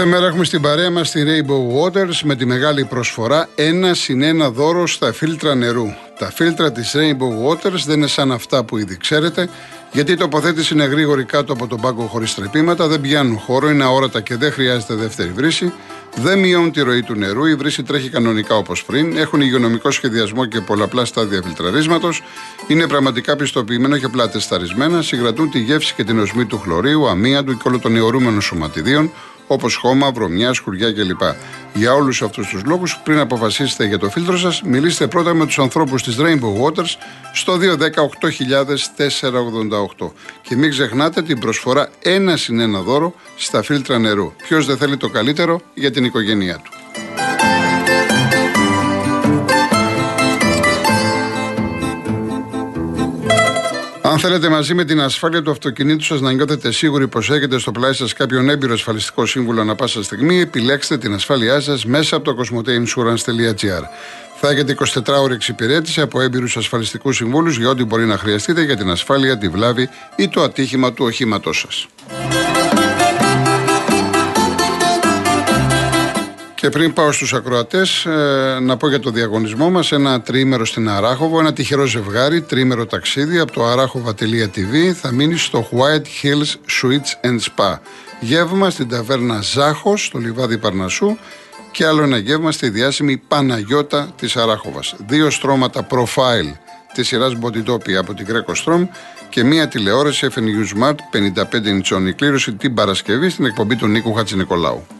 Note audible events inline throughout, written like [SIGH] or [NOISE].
Κάθε μέρα έχουμε στην παρέα μας τη Rainbow Waters με τη μεγάλη προσφορά ένα συν ένα δώρο στα φίλτρα νερού. Τα φίλτρα της Rainbow Waters δεν είναι σαν αυτά που ήδη ξέρετε, γιατί η τοποθέτηση είναι γρήγορη κάτω από τον πάγκο χωρίς τρεπήματα, δεν πιάνουν χώρο, είναι αόρατα και δεν χρειάζεται δεύτερη βρύση, δεν μειώνουν τη ροή του νερού, η βρύση τρέχει κανονικά όπως πριν, έχουν υγειονομικό σχεδιασμό και πολλαπλά στάδια φιλτραρίσματος, είναι πραγματικά πιστοποιημένο και απλά τεσταρισμένα, συγκρατούν τη γεύση και την οσμή του χλωρίου, αμύαντου και όλων των αιωρούμενων σωματιδίων, όπως χώμα, βρωμιά, σκουριά κλπ. Για όλους αυτούς τους λόγους, πριν αποφασίσετε για το φίλτρο σας, μιλήστε πρώτα με τους ανθρώπους της Rainbow Waters στο 210-8488. Και μην ξεχνάτε την προσφορά ένα συν ένα δώρο στα φίλτρα νερού. Ποιος δεν θέλει το καλύτερο για την οικογένειά του. Θέλετε μαζί με την ασφάλεια του αυτοκινήτου σας να νιώθετε σίγουροι πως έχετε στο πλάι σας κάποιον έμπειρο ασφαλιστικό σύμβουλο ανα πάσα στιγμή, επιλέξτε την ασφάλειά σας μέσα από το cosmoteinsurance.gr. Θα έχετε 24 ώρε εξυπηρέτηση από έμπειρους ασφαλιστικούς συμβούλους για ό,τι μπορεί να χρειαστείτε για την ασφάλεια, τη βλάβη ή το ατύχημα του οχήματός σας. Και πριν πάω στους ακροατές, ε, να πω για το διαγωνισμό μας ένα τριήμερο στην Αράχοβο, ένα τυχερό ζευγάρι, τριήμερο ταξίδι από το αράχοβα.tv θα μείνει στο White Hills Suites and Spa. Γεύμα στην ταβέρνα Ζάχος, στο λιβάδι Παρνασού και άλλο ένα γεύμα στη διάσημη Παναγιώτα της Αράχοβας. Δύο στρώματα profile της σειράς Bodytopia από την Greco Strom και μία τηλεόραση FNU Smart 55 inch κλήρωση την Παρασκευή στην εκπομπή του Νίκου Χατζηνικολάου.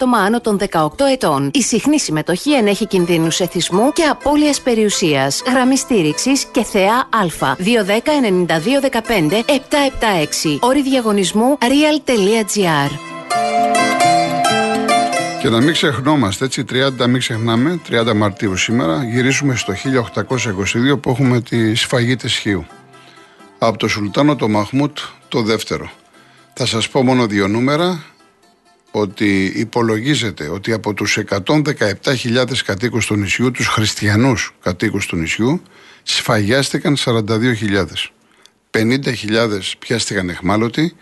άτομα άνω των 18 ετών. Η συχνή συμμετοχή ενέχει κινδύνους εθισμού και απώλειας περιουσίας. Γραμμή στήριξης και θεά Α. 210-9215-776. Όρη διαγωνισμού real.gr. Και να μην ξεχνόμαστε, έτσι, 30, μην ξεχνάμε, 30 Μαρτίου σήμερα, γυρίσουμε στο 1822 που έχουμε τη σφαγή της Χίου. Από το Σουλτάνο το Μαχμούτ το δεύτερο. Θα σας πω μόνο δύο νούμερα, ότι υπολογίζεται ότι από τους 117.000 κατοίκους του νησιού, τους χριστιανούς κατοίκους του νησιού, σφαγιάστηκαν 42.000. 50.000 πιάστηκαν εχμάλωτοι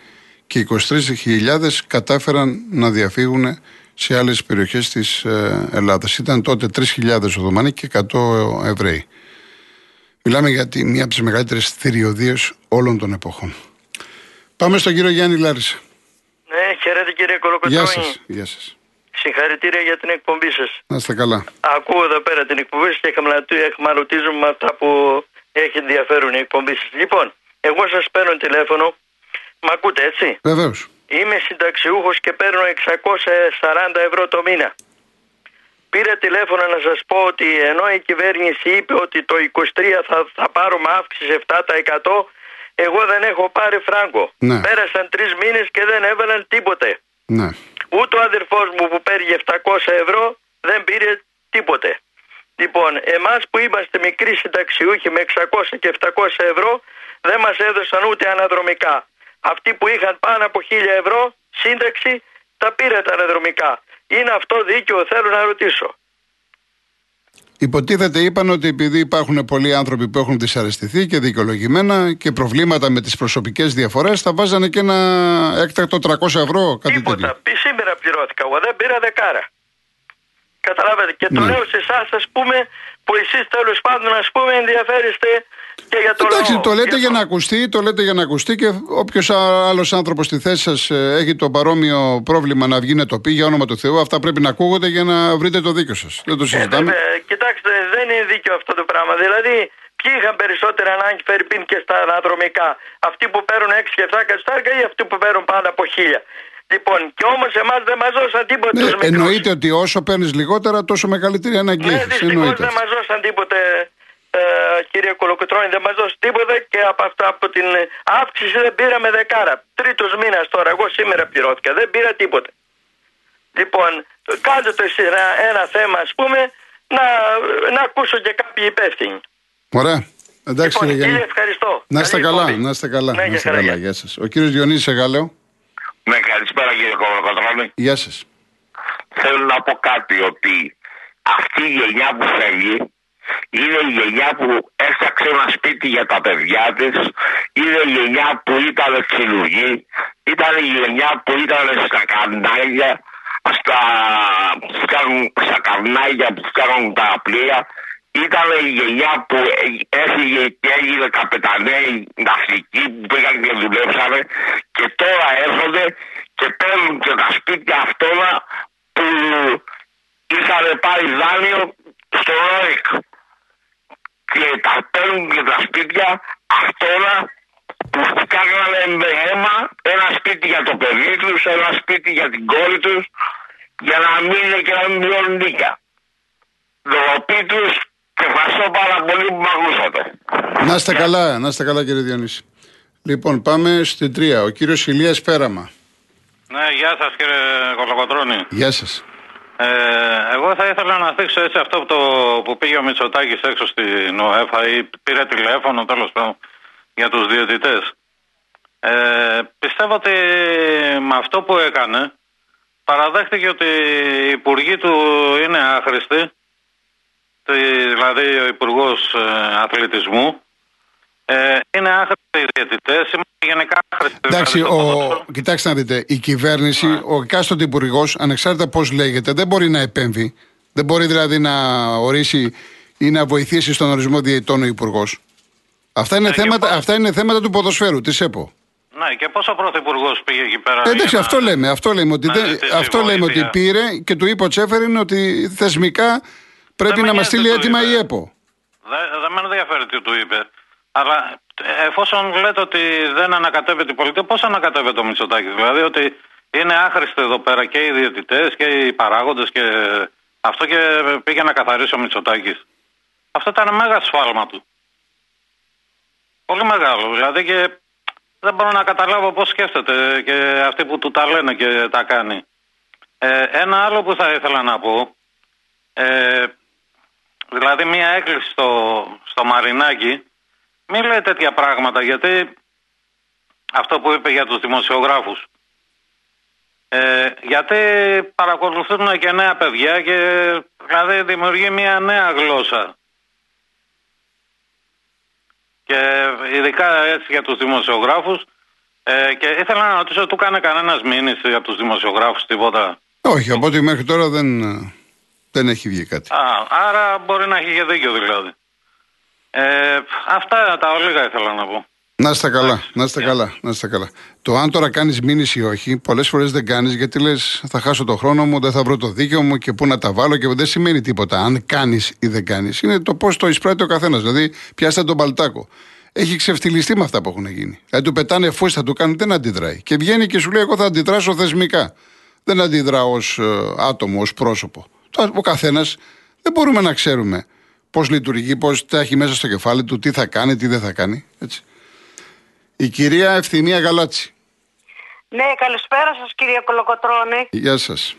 και 23.000 κατάφεραν να διαφύγουν σε άλλες περιοχές της ε, Ελλάδας. Ήταν τότε 3.000 Οδωμανοί και 100 Εβραίοι. Μιλάμε για τη, μία από τις μεγαλύτερες θηριωδίες όλων των εποχών. Πάμε στον κύριο Γιάννη Λάρισα. Ναι, χαίρετε κύριε Κολοκοτρώνη. Γεια σας. Γεια σας. Συγχαρητήρια για την εκπομπή σας. Να είστε καλά. Ακούω εδώ πέρα την εκπομπή και εχμαλωτίζομαι με αυτά που έχει ενδιαφέρον η εκπομπή σας. Λοιπόν, εγώ σας παίρνω τηλέφωνο. Μ' ακούτε έτσι; Βεβαίως. Είμαι συνταξιούχος και παίρνω 640 ευρώ το μήνα. Πήρα τηλέφωνο να σας πω ότι ενώ η κυβέρνηση είπε ότι το 23 θα, θα πάρουμε αύξηση 7% εγώ δεν έχω πάρει φράγκο. Ναι. Πέρασαν τρεις μήνες και δεν έβαλαν τίποτε. Ναι. Ούτε ο αδερφός μου που παίρνει 700 ευρώ δεν πήρε τίποτε. Λοιπόν, εμάς που είμαστε μικροί συνταξιούχοι με 600 και 700 ευρώ δεν μας έδωσαν ούτε αναδρομικά. Αυτοί που είχαν πάνω από 1000 ευρώ σύνταξη τα πήρε τα αναδρομικά. Είναι αυτό δίκαιο, θέλω να ρωτήσω. Υποτίθεται είπαν ότι επειδή υπάρχουν πολλοί άνθρωποι που έχουν δυσαρεστηθεί και δικαιολογημένα και προβλήματα με τις προσωπικές διαφορές, θα βάζανε και ένα έκτακτο 300 ευρώ. Κάτι Τίποτα. Τέτοιο. Σήμερα πληρώθηκα. Εγώ δεν πήρα δεκάρα. Καταλάβατε. Και το ναι. λέω σε εσάς, ας πούμε, που εσείς τέλος πάντων, ας πούμε, ενδιαφέρεστε και για το Εντάξει, το λέτε για, να ακουστεί, το λέτε για να ακουστεί και όποιος άλλος άνθρωπος στη θέση σας ε, έχει το παρόμοιο πρόβλημα να βγει να το πει για όνομα του Θεού, αυτά πρέπει να ακούγονται για να βρείτε το δίκιο σας. Δεν το ε, συζητάμε. Ε, κοιτάξτε, δεν είναι δίκιο αυτό το πράγμα. Δηλαδή, ποιοι είχαν περισσότερη ανάγκη φερρυπίν και στα αναδρομικά, αυτοί που παίρνουν 6 και 7 κατστάρκα ή αυτοί που παίρνουν πάνω από 1000. Λοιπόν, και όμως εμάς δεν μας δώσαν τίποτα. Ναι, εννοείται ότι όσο παίρνεις λιγότερα, τόσο μεγαλύτερη ανάγκη ναι, Δυστυχώς δεν μας δώσαν τίποτε ε, κύριε Κολοκοτρώνη, δεν μας δώσει τίποτα και από αυτά από την αύξηση δεν πήραμε δεκάρα. Τρίτος μήνας τώρα, εγώ σήμερα πληρώθηκα, δεν πήρα τίποτα. Λοιπόν, κάντε το εσείς ένα, ένα θέμα, ας πούμε, να, να ακούσω και κάποιοι υπεύθυνοι. Ωραία. Εντάξει, Λοιπόν, κύριε κύριε, Γιάννη. ευχαριστώ. Να είστε Καλή καλά, εκπομπή. να είστε καλά. Ναι, να για είστε χαρά, καλά. γεια. Γεια σας. Ο κύριος Διονύσης Εγάλεο. Ναι, καλησπέρα κύριε Κολοκοτρώνη. Γεια σας. Θέλω να πω κάτι ότι αυτή η γενιά που φεύγει είναι η γενιά που έφτιαξε ένα σπίτι για τα παιδιά της, είναι η γενιά που ήταν ξυλουργή, ήταν η γενιά που ήταν στα καρνάγια, στα, που φτιάχνουν- στα καρνάγια που φτιάχνουν τα πλοία, ήταν η γενιά που έ- έφυγε και έγινε καπεταναίοι ναυτικοί που πήγαν και δουλέψανε και τώρα έρχονται και παίρνουν και τα σπίτια αυτόνα που είχαν πάρει δάνειο στο ΡΟΕΚ. Και τα παίρνουν και τα σπίτια αυτόνα που φτιάχνανε με αίμα ένα σπίτι για το παιδί τους, ένα σπίτι για την κόρη τους για να μείνουν και να μην πληρώνουν νίκια. Δωροπή τους και ευχαριστώ πάρα πολύ που με ακούσατε. Να είστε καλά, να είστε καλά κύριε Διονύση. Λοιπόν, πάμε στην τρία. Ο κύριος Ηλίας Πέραμα. Ναι, γεια σας κύριε Κολοκοτρώνη. Γεια σας. Ε, εγώ θα ήθελα να θίξω έτσι αυτό που, το, που πήγε ο Μητσοτάκης έξω στην ΟΕΦΑ ή πήρε τηλέφωνο τέλος πάντων για τους διαιτητές. Ε, πιστεύω ότι με αυτό που έκανε παραδέχτηκε ότι οι υπουργοί του είναι άχρηστοι τη- δηλαδή ο υπουργός Αθλητισμού ε, είναι άχρηστοι οι διαιτητές, είμαστε γενικά άχρηστοι Εντάξει, δηλαδή, στο ο, ποδόσφαιρο. κοιτάξτε να δείτε, η κυβέρνηση, ο εκάστοτε υπουργός, ανεξάρτητα πώς λέγεται, δεν μπορεί να επέμβει. Δεν μπορεί δηλαδή να ορίσει ή να βοηθήσει στον ορισμό διαιτητών ο υπουργός. Αυτά, είναι Ναι, και θέματα, πώς- αυτά είναι θέματα του ποδοσφαίρου, της ΕΠΟ. Ναι, και πόσο πρωθυπουργός πήγε εκεί πέρα. Ε, εντάξει, για να- αυτό λέμε. Αυτό λέμε, ότι, να δεν- ζητήσει αυτό λέμε ότι βοήθεια; πήρε και του είπε ο Τσέφερ είναι ότι θεσμικά πρέπει με να μας νοιάζει στείλει τι του έτοιμα είπε. η ΕΠΟ. Δεν δεν με ενδιαφέρει τι του είπε. Αλλά ε, εφόσον λέτε ότι δεν ανακατεύεται την πολιτεία, πώς ανακατεύεται το Μητσοτάκης; Δηλαδή ότι είναι άχρηστοι εδώ πέρα και οι διαιτητές και οι παράγοντες και αυτό και πήγε να καθαρίσει ο Μητσοτάκης. Αυτό ήταν μέγα σφάλμα του. Πολύ μεγάλο. Δηλαδή και δεν μπορώ να καταλάβω πώς σκέφτεται και αυτοί που του τα λένε και τα κάνει. Ε, ένα άλλο που θα ήθελα να πω. Ε, Δηλαδή μία έκκληση στο, στο Μαρινάκι μην λέει τέτοια πράγματα γιατί αυτό που είπε για τους δημοσιογράφους ε, γιατί παρακολουθούν και νέα παιδιά και δηλαδή δημιουργεί μια νέα γλώσσα. Και ειδικά έτσι για τους δημοσιογράφους ε, και ήθελα να ρωτήσω του κάνει κανένας μήνυση για τους δημοσιογράφους τίποτα; Όχι, από ό,τι μέχρι τώρα δεν, ε, δεν έχει βγει κάτι. Α, άρα μπορεί να έχει και δίκιο δηλαδή. Ε, αυτά τα ολίγα ήθελα να πω. Να είστε καλά, να είστε καλά, να είστε καλά. Το αν τώρα κάνεις μήνυση ή όχι, πολλές φορές δεν κάνεις γιατί λες θα χάσω το χρόνο μου, δεν θα βρω το δίκαιο μου και πού να τα βάλω και δεν σημαίνει τίποτα. Αν κάνεις ή δεν κάνεις. Είναι το πώς το εισπράττει ο καθένας. Δηλαδή, πιάστε τον παλτάκο. Έχει ξεφτυλιστεί με αυτά που έχουν γίνει. Δηλαδή, του πετάνε φως, θα του κάνουν, δεν αντιδράει. Και βγαίνει και σου λέει: Εγώ θα αντιδράσω θεσμικά. Δεν αντιδράω ως άτομο, ως πρόσωπο. Τώρα, ο καθένας δεν μπορούμε να ξέρουμε πώς λειτουργεί, πώς τα έχει μέσα στο κεφάλι του, τι θα κάνει, τι δεν θα κάνει. Έτσι. Η κυρία Ευθυμία Γαλάτση. Ναι, καλησπέρα σας κύριε Κολοκοτρώνη. Γεια σας.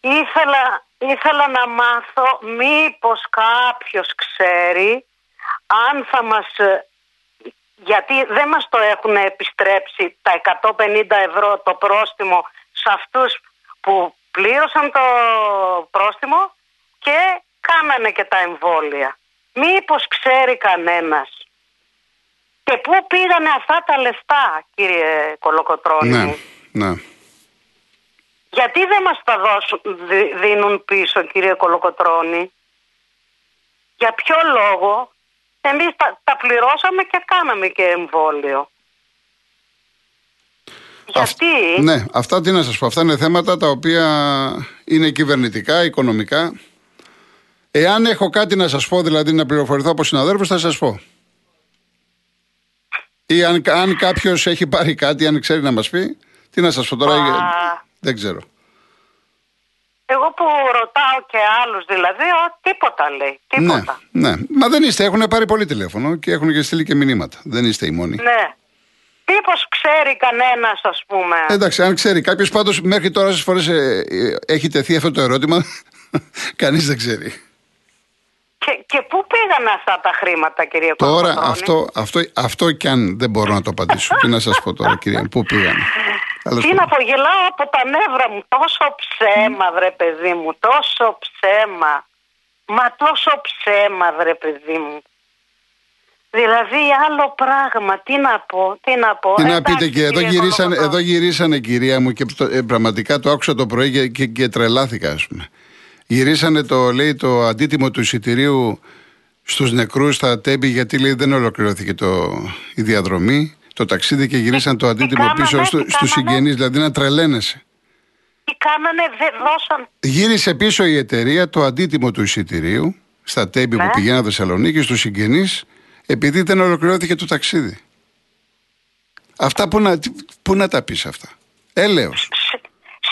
Ήθελα, ήθελα να μάθω μήπως κάποιος ξέρει αν θα μας... ε, Γιατί δεν μας το έχουν επιστρέψει τα 150 ευρώ το πρόστιμο σε αυτούς που πλήρωσαν το πρόστιμο και κάνανε και τα εμβόλια. Μήπως ξέρει κανένας. Και πού πήγανε αυτά τα λεφτά κύριε Κολοκοτρώνη; Ναι, ναι. Γιατί δεν μας τα δώσουν, δι- δίνουν πίσω κύριε Κολοκοτρώνη; Για ποιο λόγο; Εμείς τα, τα πληρώσαμε και κάναμε και εμβόλιο. Αυ- Γιατί ναι, αυτά τι να σας πω. Αυτά είναι θέματα τα οποία είναι κυβερνητικά, οικονομικά. Εάν έχω κάτι να σας πω, δηλαδή να πληροφορηθώ από συναδέλφους, θα σας πω. Ή αν, αν κάποιος έχει πάρει κάτι, αν ξέρει να μας πει, τι να σας πω τώρα. Α. Δεν ξέρω. εγώ που ρωτάω και άλλους δηλαδή, ο, τίποτα λέει, τίποτα. Ναι, ναι. Μα δεν είστε, έχουν πάρει πολύ τηλέφωνο και έχουν και στείλει και μηνύματα. Δεν είστε οι μόνοι. Ναι. Μήπως ξέρει κανένας, ας πούμε. Εντάξει, αν ξέρει κάποιος, πάντως μέχρι τώρα στι φορές ε, ε, έχει τεθεί αυτό το ερώτημα. [LAUGHS] Κανείς δεν ξέρει. Και, και πού πήγαν αυτά τα χρήματα, κύριε Τώρα Κολοκοτρώνη; αυτό, αυτό, αυτό κι αν δεν μπορώ να το απαντήσω. Τι να σας πω τώρα, κυρία, πού πήγαν; Τέλος Τι πάντων. να πω, γελάω από τα νεύρα μου. Τόσο ψέμα, βρε παιδί μου. Τόσο ψέμα. Μα τόσο ψέμα, βρε παιδί μου. Δηλαδή άλλο πράγμα. Τι να πω, τι να πω. Τι να Εντάξει, πείτε και εδώ κύριε γυρίσανε, Κολοκοτρώνη. εδώ γυρίσανε κυρία μου και το- ε, πραγματικά το άκουσα το πρωί και, και, και τρελάθηκα ας πούμε. Γυρίσανε το, λέει, το αντίτιμο του εισιτηρίου στους νεκρούς στα τέμπη γιατί λέει δεν ολοκληρώθηκε το, η διαδρομή, το ταξίδι και γυρίσαν το αντίτιμο κάνανε, πίσω τι στο, στους κάνανε; συγγενείς, δηλαδή να τρελαίνεσαι. Τι κάνανε, δεν δώσαν. Γύρισε πίσω η εταιρεία το αντίτιμο του εισιτηρίου στα τέμπη που Ναι. πηγαίναν Θεσσαλονίκη στους συγγενείς επειδή δεν ολοκληρώθηκε το ταξίδι. Αυτά που να, τι- που να τα πεις αυτά. Έλεος. Σε,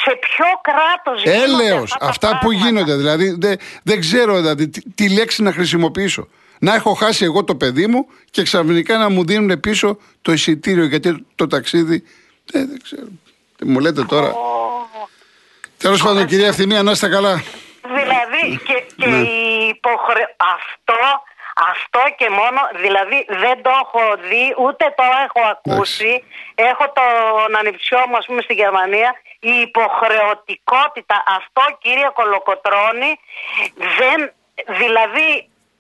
σε ποιο κράτος γίνονται Έλεος. αυτά, τα Αυτά που πράγματα; γίνονται. Δηλαδή δεν, δεν ξέρω δηλαδή, τι, τι λέξη να χρησιμοποιήσω. Να έχω χάσει εγώ το παιδί μου και ξαφνικά να μου δίνουν πίσω το εισιτήριο γιατί το ταξίδι. Ε, δεν ξέρω. Τι μου λέτε τώρα. Τέλος πάντων, κυρία Ευθυμία, να είστε καλά. Δηλαδή και, και Ναι. η υποχρε... αυτό, αυτό και μόνο, δηλαδή δεν το έχω δει, ούτε το έχω ακούσει. Έχω τον ανιψιό μου, ας πούμε, στη Γερμανία. Η υποχρεωτικότητα, αυτό κύριε Κολοκοτρώνη, δεν, δηλαδή,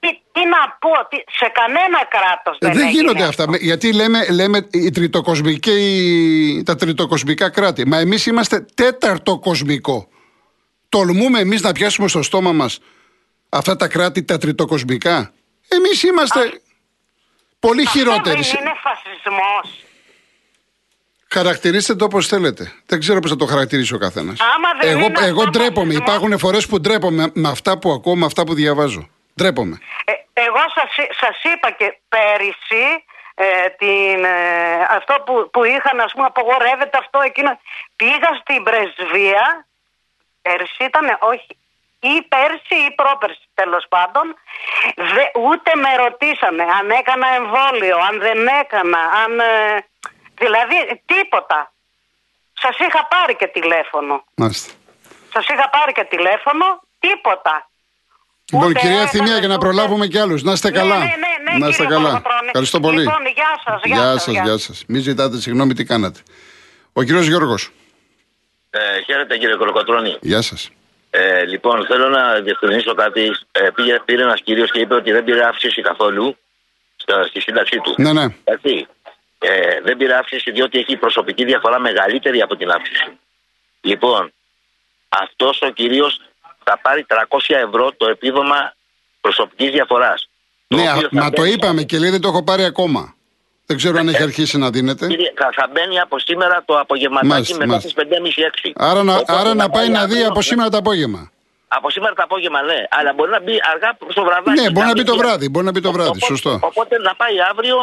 τι, τι να πω, τι, σε κανένα κράτος Ε, δεν, δεν έγινε γίνονται αυτό. αυτά. Με- Γιατί λέμε, λέμε οι τριτοκοσμικοί, τα τριτοκοσμικά κράτη. Μα εμείς είμαστε τέταρτο κοσμικό. Τολμούμε εμείς να πιάσουμε στο στόμα μας αυτά τα κράτη τα τριτοκοσμικά; Εμείς είμαστε πολύ Αυτό χειρότεροι. δεν είναι φασισμός. Χαρακτηρίστε το όπως θέλετε. Δεν ξέρω πώς θα το χαρακτηρίσει ο καθένας. Άμα δεν εγώ, είναι εγώ αυτό ντρέπομαι. φασισμός. Υπάρχουν φορές που ντρέπομαι με αυτά που ακούω, με αυτά που διαβάζω. Ντρέπομαι. Ε, εγώ σας, σας είπα και πέρυσι ε, την, ε, αυτό που, που είχαν ας πούμε απογορεύεται αυτό εκείνο. Πήγα στην πρεσβεία, πέρυσι ήταν, όχι, ή πέρσι ή πρόπερσι τέλος πάντων, δε, ούτε με ρωτήσανε αν έκανα εμβόλιο, αν δεν έκανα, αν, ε, δηλαδή τίποτα. Σας είχα πάρει και τηλέφωνο. Μάλιστα. Σας είχα πάρει και τηλέφωνο, τίποτα. Λοιπόν, Ούτε κυρία έκανες, Ευθυμία, για να ούτε- προλάβουμε κι άλλους. Να είστε Ναι, καλά. ναι, ναι, ναι, να είστε κύριε καλά. Κολοκοτρώνη. Ευχαριστώ πολύ. Λοιπόν, γεια σας, γεια Γεια σας, σας, γεια γεια σας. Μην ζητάτε συγγνώμη τι κάνατε. Ο κύριος Γιώργος. Ε, χαίρετε κύριε Κολοκοτρώνη. Γεια σας. Ε, λοιπόν, θέλω να διευκρινίσω κάτι. Ε, πήγε, πήρε ένας κύριος και είπε ότι δεν πήρε αύξηση καθόλου στα- στη σύνταξή του. Ναι, ναι. Εντάξει. Ε, δεν πήρε αύξηση διότι έχει προσωπική διαφορά μεγαλύτερη από την αύξηση. Λοιπόν, αυτός ο κύριος θα πάρει 300 ευρώ το επίδομα προσωπικής διαφοράς. Ναι, α- μα το είπαμε και λέει δεν το έχω πάρει ακόμα. Δεν ξέρω αν έχει αρχίσει να δίνεται. Κύριε, θα, θα μπαίνει από σήμερα το απογευματάκι Μάλιστα, μετά μάλιστα. τι 5.30-6. Άρα να, άρα να πάει να δει από σήμερα το απόγευμα. Από σήμερα το απόγευμα, ναι. Αλλά μπορεί να μπει αργά στο βραδάκι. Ναι, μπορεί να μπει το μην- βράδυ. Μπορεί να μπει το βράδυ. Οπότε- Σωστό. Οπότε να πάει αύριο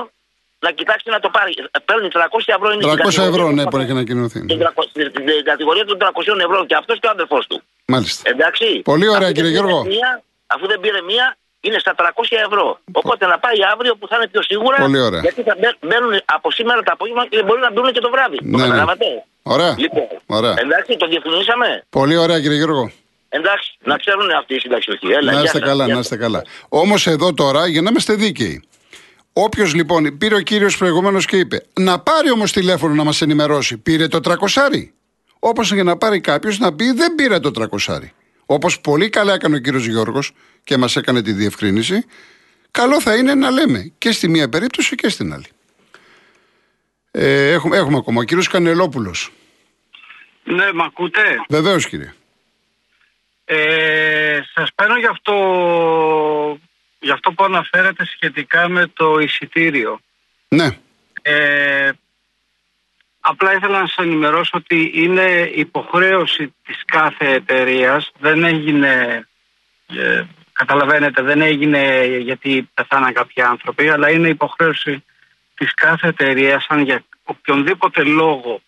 να κοιτάξει να το πάρει. Παίρνει 300 ευρώ. Είναι στην 300 ευρώ, κατηγορία ναι, του- που έχει ανακοινωθεί. Στην τρακο- στην- στην κατηγορία των 300 ευρώ και αυτός και ο αδερφός του. Μάλιστα. Εντάξει. Πολύ ωραία, Αφού κύριε δεν πήρε Γιώργο. Μία, αφού δεν πήρε μία, είναι στα 300 ευρώ. Οπότε να πάει αύριο που θα είναι πιο σίγουρα. Πολύ ωραία. Γιατί θα μπαι- μπαίνουν από σήμερα το απόγευμα και μπορεί να μπουν και το βράδυ. Ναι, το ναι. καταλάβατε; Ωραία. Λοιπόν, Ωραία. εντάξει, το διευκρινίσαμε. Πολύ ωραία, κύριε Γιώργο. Εντάξει, να ξέρουν αυτοί οι συνταξιούχοι. Έλα, Να γεια είστε σας, καλά, γεια να σας. είστε καλά. Όμως εδώ τώρα, για να είμαστε δίκαιοι, Όποιος λοιπόν πήρε ο κύριος προηγουμένως και είπε να πάρει όμως τηλέφωνο να μας ενημερώσει, πήρε το 300. Όπως για να πάρει κάποιος να πει δεν πήρε το 300. Όπως πολύ καλά έκανε ο κύριος Γιώργος και μας έκανε τη διευκρίνηση, καλό θα είναι να λέμε και στη μία περίπτωση και στην άλλη. Ε, έχουμε, έχουμε ακόμα. Ο κύριος Κανελόπουλος. Ναι, μ' ακούτε; Βεβαίως κύριε. Ε, σας παίρνω για αυτό, για αυτό που αναφέρατε σχετικά με το εισιτήριο. Ναι. Ε, απλά ήθελα να σας ενημερώσω ότι είναι υποχρέωση της κάθε εταιρείας. Δεν έγινε, ε, καταλαβαίνετε, δεν έγινε γιατί πεθάναν κάποιοι άνθρωποι, αλλά είναι υποχρέωση της κάθε εταιρείας αν για οποιονδήποτε λόγο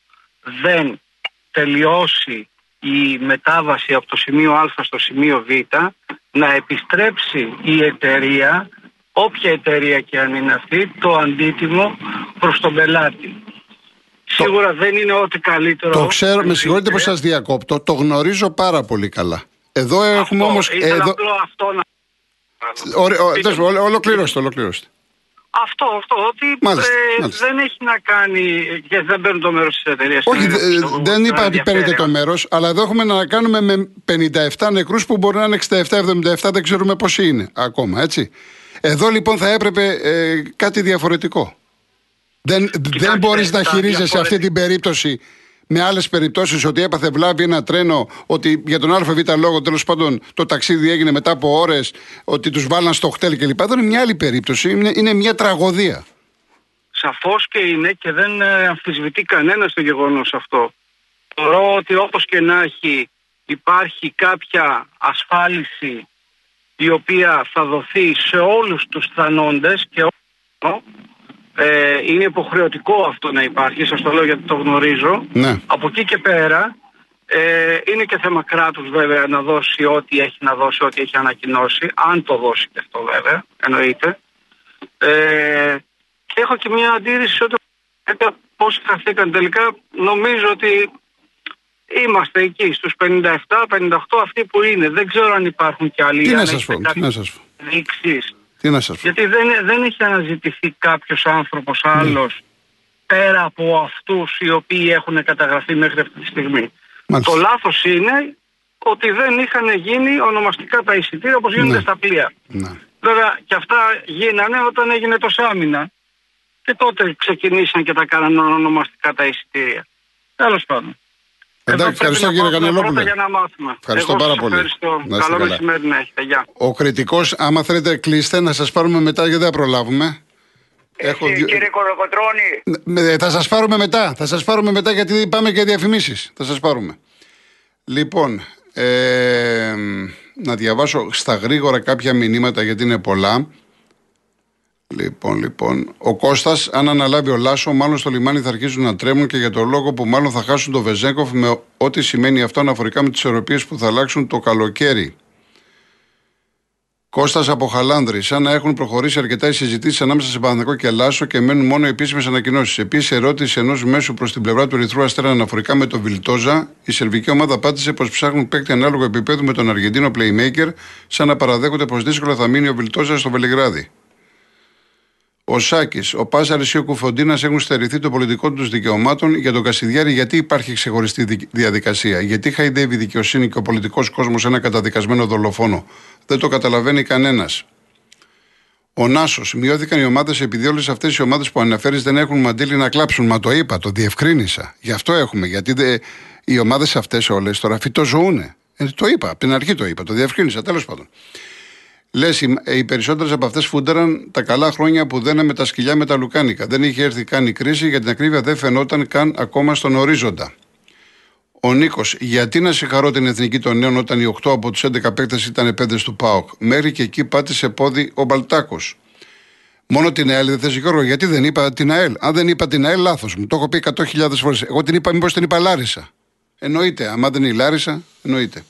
δεν τελειώσει η μετάβαση από το σημείο Α στο σημείο Β να επιστρέψει η εταιρεία, όποια εταιρεία και αν είναι αυτή, το αντίτιμο προς τον πελάτη. Σίγουρα δεν είναι ό,τι καλύτερο. Το ξέρω, με Αν συγχωρείτε που δείτε. σας διακόπτω, το γνωρίζω πάρα πολύ καλά. Εδώ έχουμε όμω. Ήθελα Εδώ... απλό αυτό να... Ωραία, ο- Πείτε δες, μου. ολο- Ολοκληρώστε, ολοκληρώστε. Αυτό, αυτό, ότι Μάλιστα, ε, μάλιστα. δεν έχει να κάνει και δεν παίρνουν το μέρος της εταιρείας. Όχι, δε- δεν είπα ότι παίρνετε το μέρος, αλλά εδώ έχουμε να κάνουμε με 57 νεκρούς που μπορεί να είναι 67-77, δεν ξέρουμε πόσοι είναι ακόμα, έτσι. Εδώ λοιπόν θα έπρεπε ε, κάτι διαφορετικό. Δεν, δεν μπορείς να τα χειρίζεσαι αυτή διαφορετικά- την περίπτωση με άλλες περιπτώσεις ότι έπαθε βλάβη ένα τρένο, ότι για τον ΑΒ λόγο τέλος πάντων το ταξίδι έγινε μετά από ώρες, ότι τους βάλαν στο χτέλ κλπ. Εδώ είναι μια άλλη περίπτωση. Είναι, είναι μια τραγωδία. Σαφώς και είναι και δεν ε, αμφισβητεί κανένας το γεγονός αυτό. Θεωρώ ότι όπως και να έχει υπάρχει κάποια ασφάλιση η οποία θα δοθεί σε όλους τους θανόντες και όλους, ε, είναι υποχρεωτικό αυτό να υπάρχει, σας το λέω γιατί το γνωρίζω. Ναι. Από εκεί και πέρα ε, είναι και θέμα κράτους βέβαια να δώσει ό,τι έχει να δώσει, ό,τι έχει ανακοινώσει, αν το δώσει και αυτό βέβαια, εννοείται. Ε, και έχω και μια αντίρρηση ότι πώς χαθήκαν τελικά, νομίζω ότι είμαστε εκεί στους 57-58 αυτοί που είναι. Δεν ξέρω αν υπάρχουν και άλλοι. Τι αν να σας έχετε πω, τι κάποιες να σας πω. ενδείξεις. Τι να σας πω. Γιατί δεν, δεν έχει αναζητηθεί κάποιος άνθρωπος άλλος πέρα από αυτούς οι οποίοι έχουν καταγραφεί μέχρι αυτή τη στιγμή. Μάλιστα. Το λάθος είναι ότι δεν είχαν γίνει ονομαστικά τα εισιτήρια όπως γίνονται Ναι. στα πλοία. Ναι. Βέβαια και αυτά γίνανε όταν έγινε το Σάμινα και τότε ξεκινήσαν και τα κάνανε ονομαστικά τα εισιτήρια. Τέλος πάντων. Εντάξει, Εδώ πρέπει ευχαριστώ να κύριε μάθουμε Κανελόπουλε. πρώτα για να μάθουμε. Ευχαριστώ Εγώ πάρα σας πολύ. Ευχαριστώ. Να είστε Καλό καλά. μεσημέρι να έχετε. Γεια. Ο κριτικός, άμα θέλετε, κλείστε να σας πάρουμε μετά γιατί δεν θα προλάβουμε. Έχω Έτσι, δύο- κύριε Κολοκοτρώνη, Με- Θα σας πάρουμε μετά. Θα σας πάρουμε μετά γιατί πάμε και διαφημίσεις. Θα σας πάρουμε. Λοιπόν, ε, να διαβάσω στα γρήγορα κάποια μηνύματα γιατί είναι πολλά. Λοιπόν, λοιπόν. Ο Κώστας, αν αναλάβει ο Λάσο, μάλλον στο λιμάνι θα αρχίσουν να τρέμουν και για το λόγο που μάλλον θα χάσουν το Βεζέγκοφ με ό,τι σημαίνει αυτό αναφορικά με τις ισορροπίε που θα αλλάξουν το καλοκαίρι. Κώστας από Χαλάνδρη, σαν να έχουν προχωρήσει αρκετά οι συζητήσεις ανάμεσα σε Παναθηναϊκό και Λάσο και μένουν μόνο επίσημες ανακοινώσεις. Επίσης, ερώτηση ενός μέσου προς την πλευρά του Ερυθρού Αστέρα αναφορικά με το Βιλτόζα, η σερβική ομάδα απάντησε πως ψάχνουν παίκτη ανάλογο επίπεδου με τον Αργεντίνο Playmaker, σαν να παραδέχονται πως δύσκολα θα μείνει ο Βιλτόζας στο Βελιγράδι. Ο Σάκης, ο Πάζαρη ή ο Κουφοντίνας έχουν στερηθεί των πολιτικών τους δικαιωμάτων για τον Κασιδιάρη γιατί υπάρχει ξεχωριστή δι- διαδικασία. Γιατί χαϊδεύει η δικαιοσύνη και ο πολιτικός κόσμος ένα καταδικασμένο δολοφόνο. Δεν το καταλαβαίνει κανένας. Ο Νάσος. Μειώθηκαν οι ομάδες επειδή όλες αυτές οι ομάδες που αναφέρεις δεν έχουν μαντήλι να κλάψουν. Μα το είπα, το διευκρίνησα. Γι' αυτό έχουμε. Γιατί δε, οι ομάδες αυτές όλες τώρα φυτοζωούνε. Ε, το είπα, από την αρχή το είπα, το διευκρίνησα. Τέλος πάντων. Λες, οι, οι περισσότερες από αυτές φούνταραν τα καλά χρόνια που δέναμε τα σκυλιά με τα λουκάνικα. Δεν είχε έρθει καν η κρίση, για την ακρίβεια δεν φαινόταν καν ακόμα στον ορίζοντα. Ο Νίκος, γιατί να συγχαρώ την εθνική των νέων όταν οι 8 από τους 11 παίκτες ήταν παιδε του ΠΑΟΚ. Μέχρι και εκεί πάτησε πόδι ο Μπαλτάκος. Μόνο την ΑΕΛ δεν θες, Γιώργο, γιατί δεν είπα την ΑΕΛ; Αν δεν είπα την ΑΕΛ, λάθος μου. Το έχω πει 100.000 φορές. Εγώ την είπα, μήπως την είπα Λάρισα. Εννοείται. Αν δεν είναι η Λάρισα, εννοείται.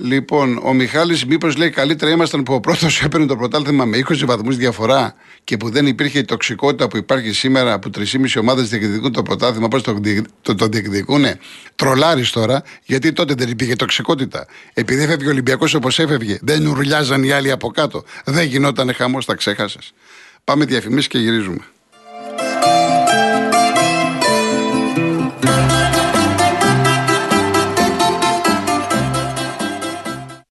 Λοιπόν, ο Μιχάλης, μήπως λέει καλύτερα ήμασταν που ο πρώτος [LAUGHS] έπαιρνε το πρωτάθλημα με 20 βαθμούς διαφορά και που δεν υπήρχε η τοξικότητα που υπάρχει σήμερα που 3,5 ομάδες διεκδικούν το πρωτάθλημα. Πώς το, διεκ- το, το διεκδικούνε; Τρολάρι τώρα, γιατί τότε δεν υπήρχε τοξικότητα. Επειδή έφευγε ο Ολυμπιακός όπως έφευγε, δεν ουρλιάζαν οι άλλοι από κάτω. Δεν γινόταν χαμός, τα ξέχασες. Πάμε διαφημίσεις και γυρίζουμε.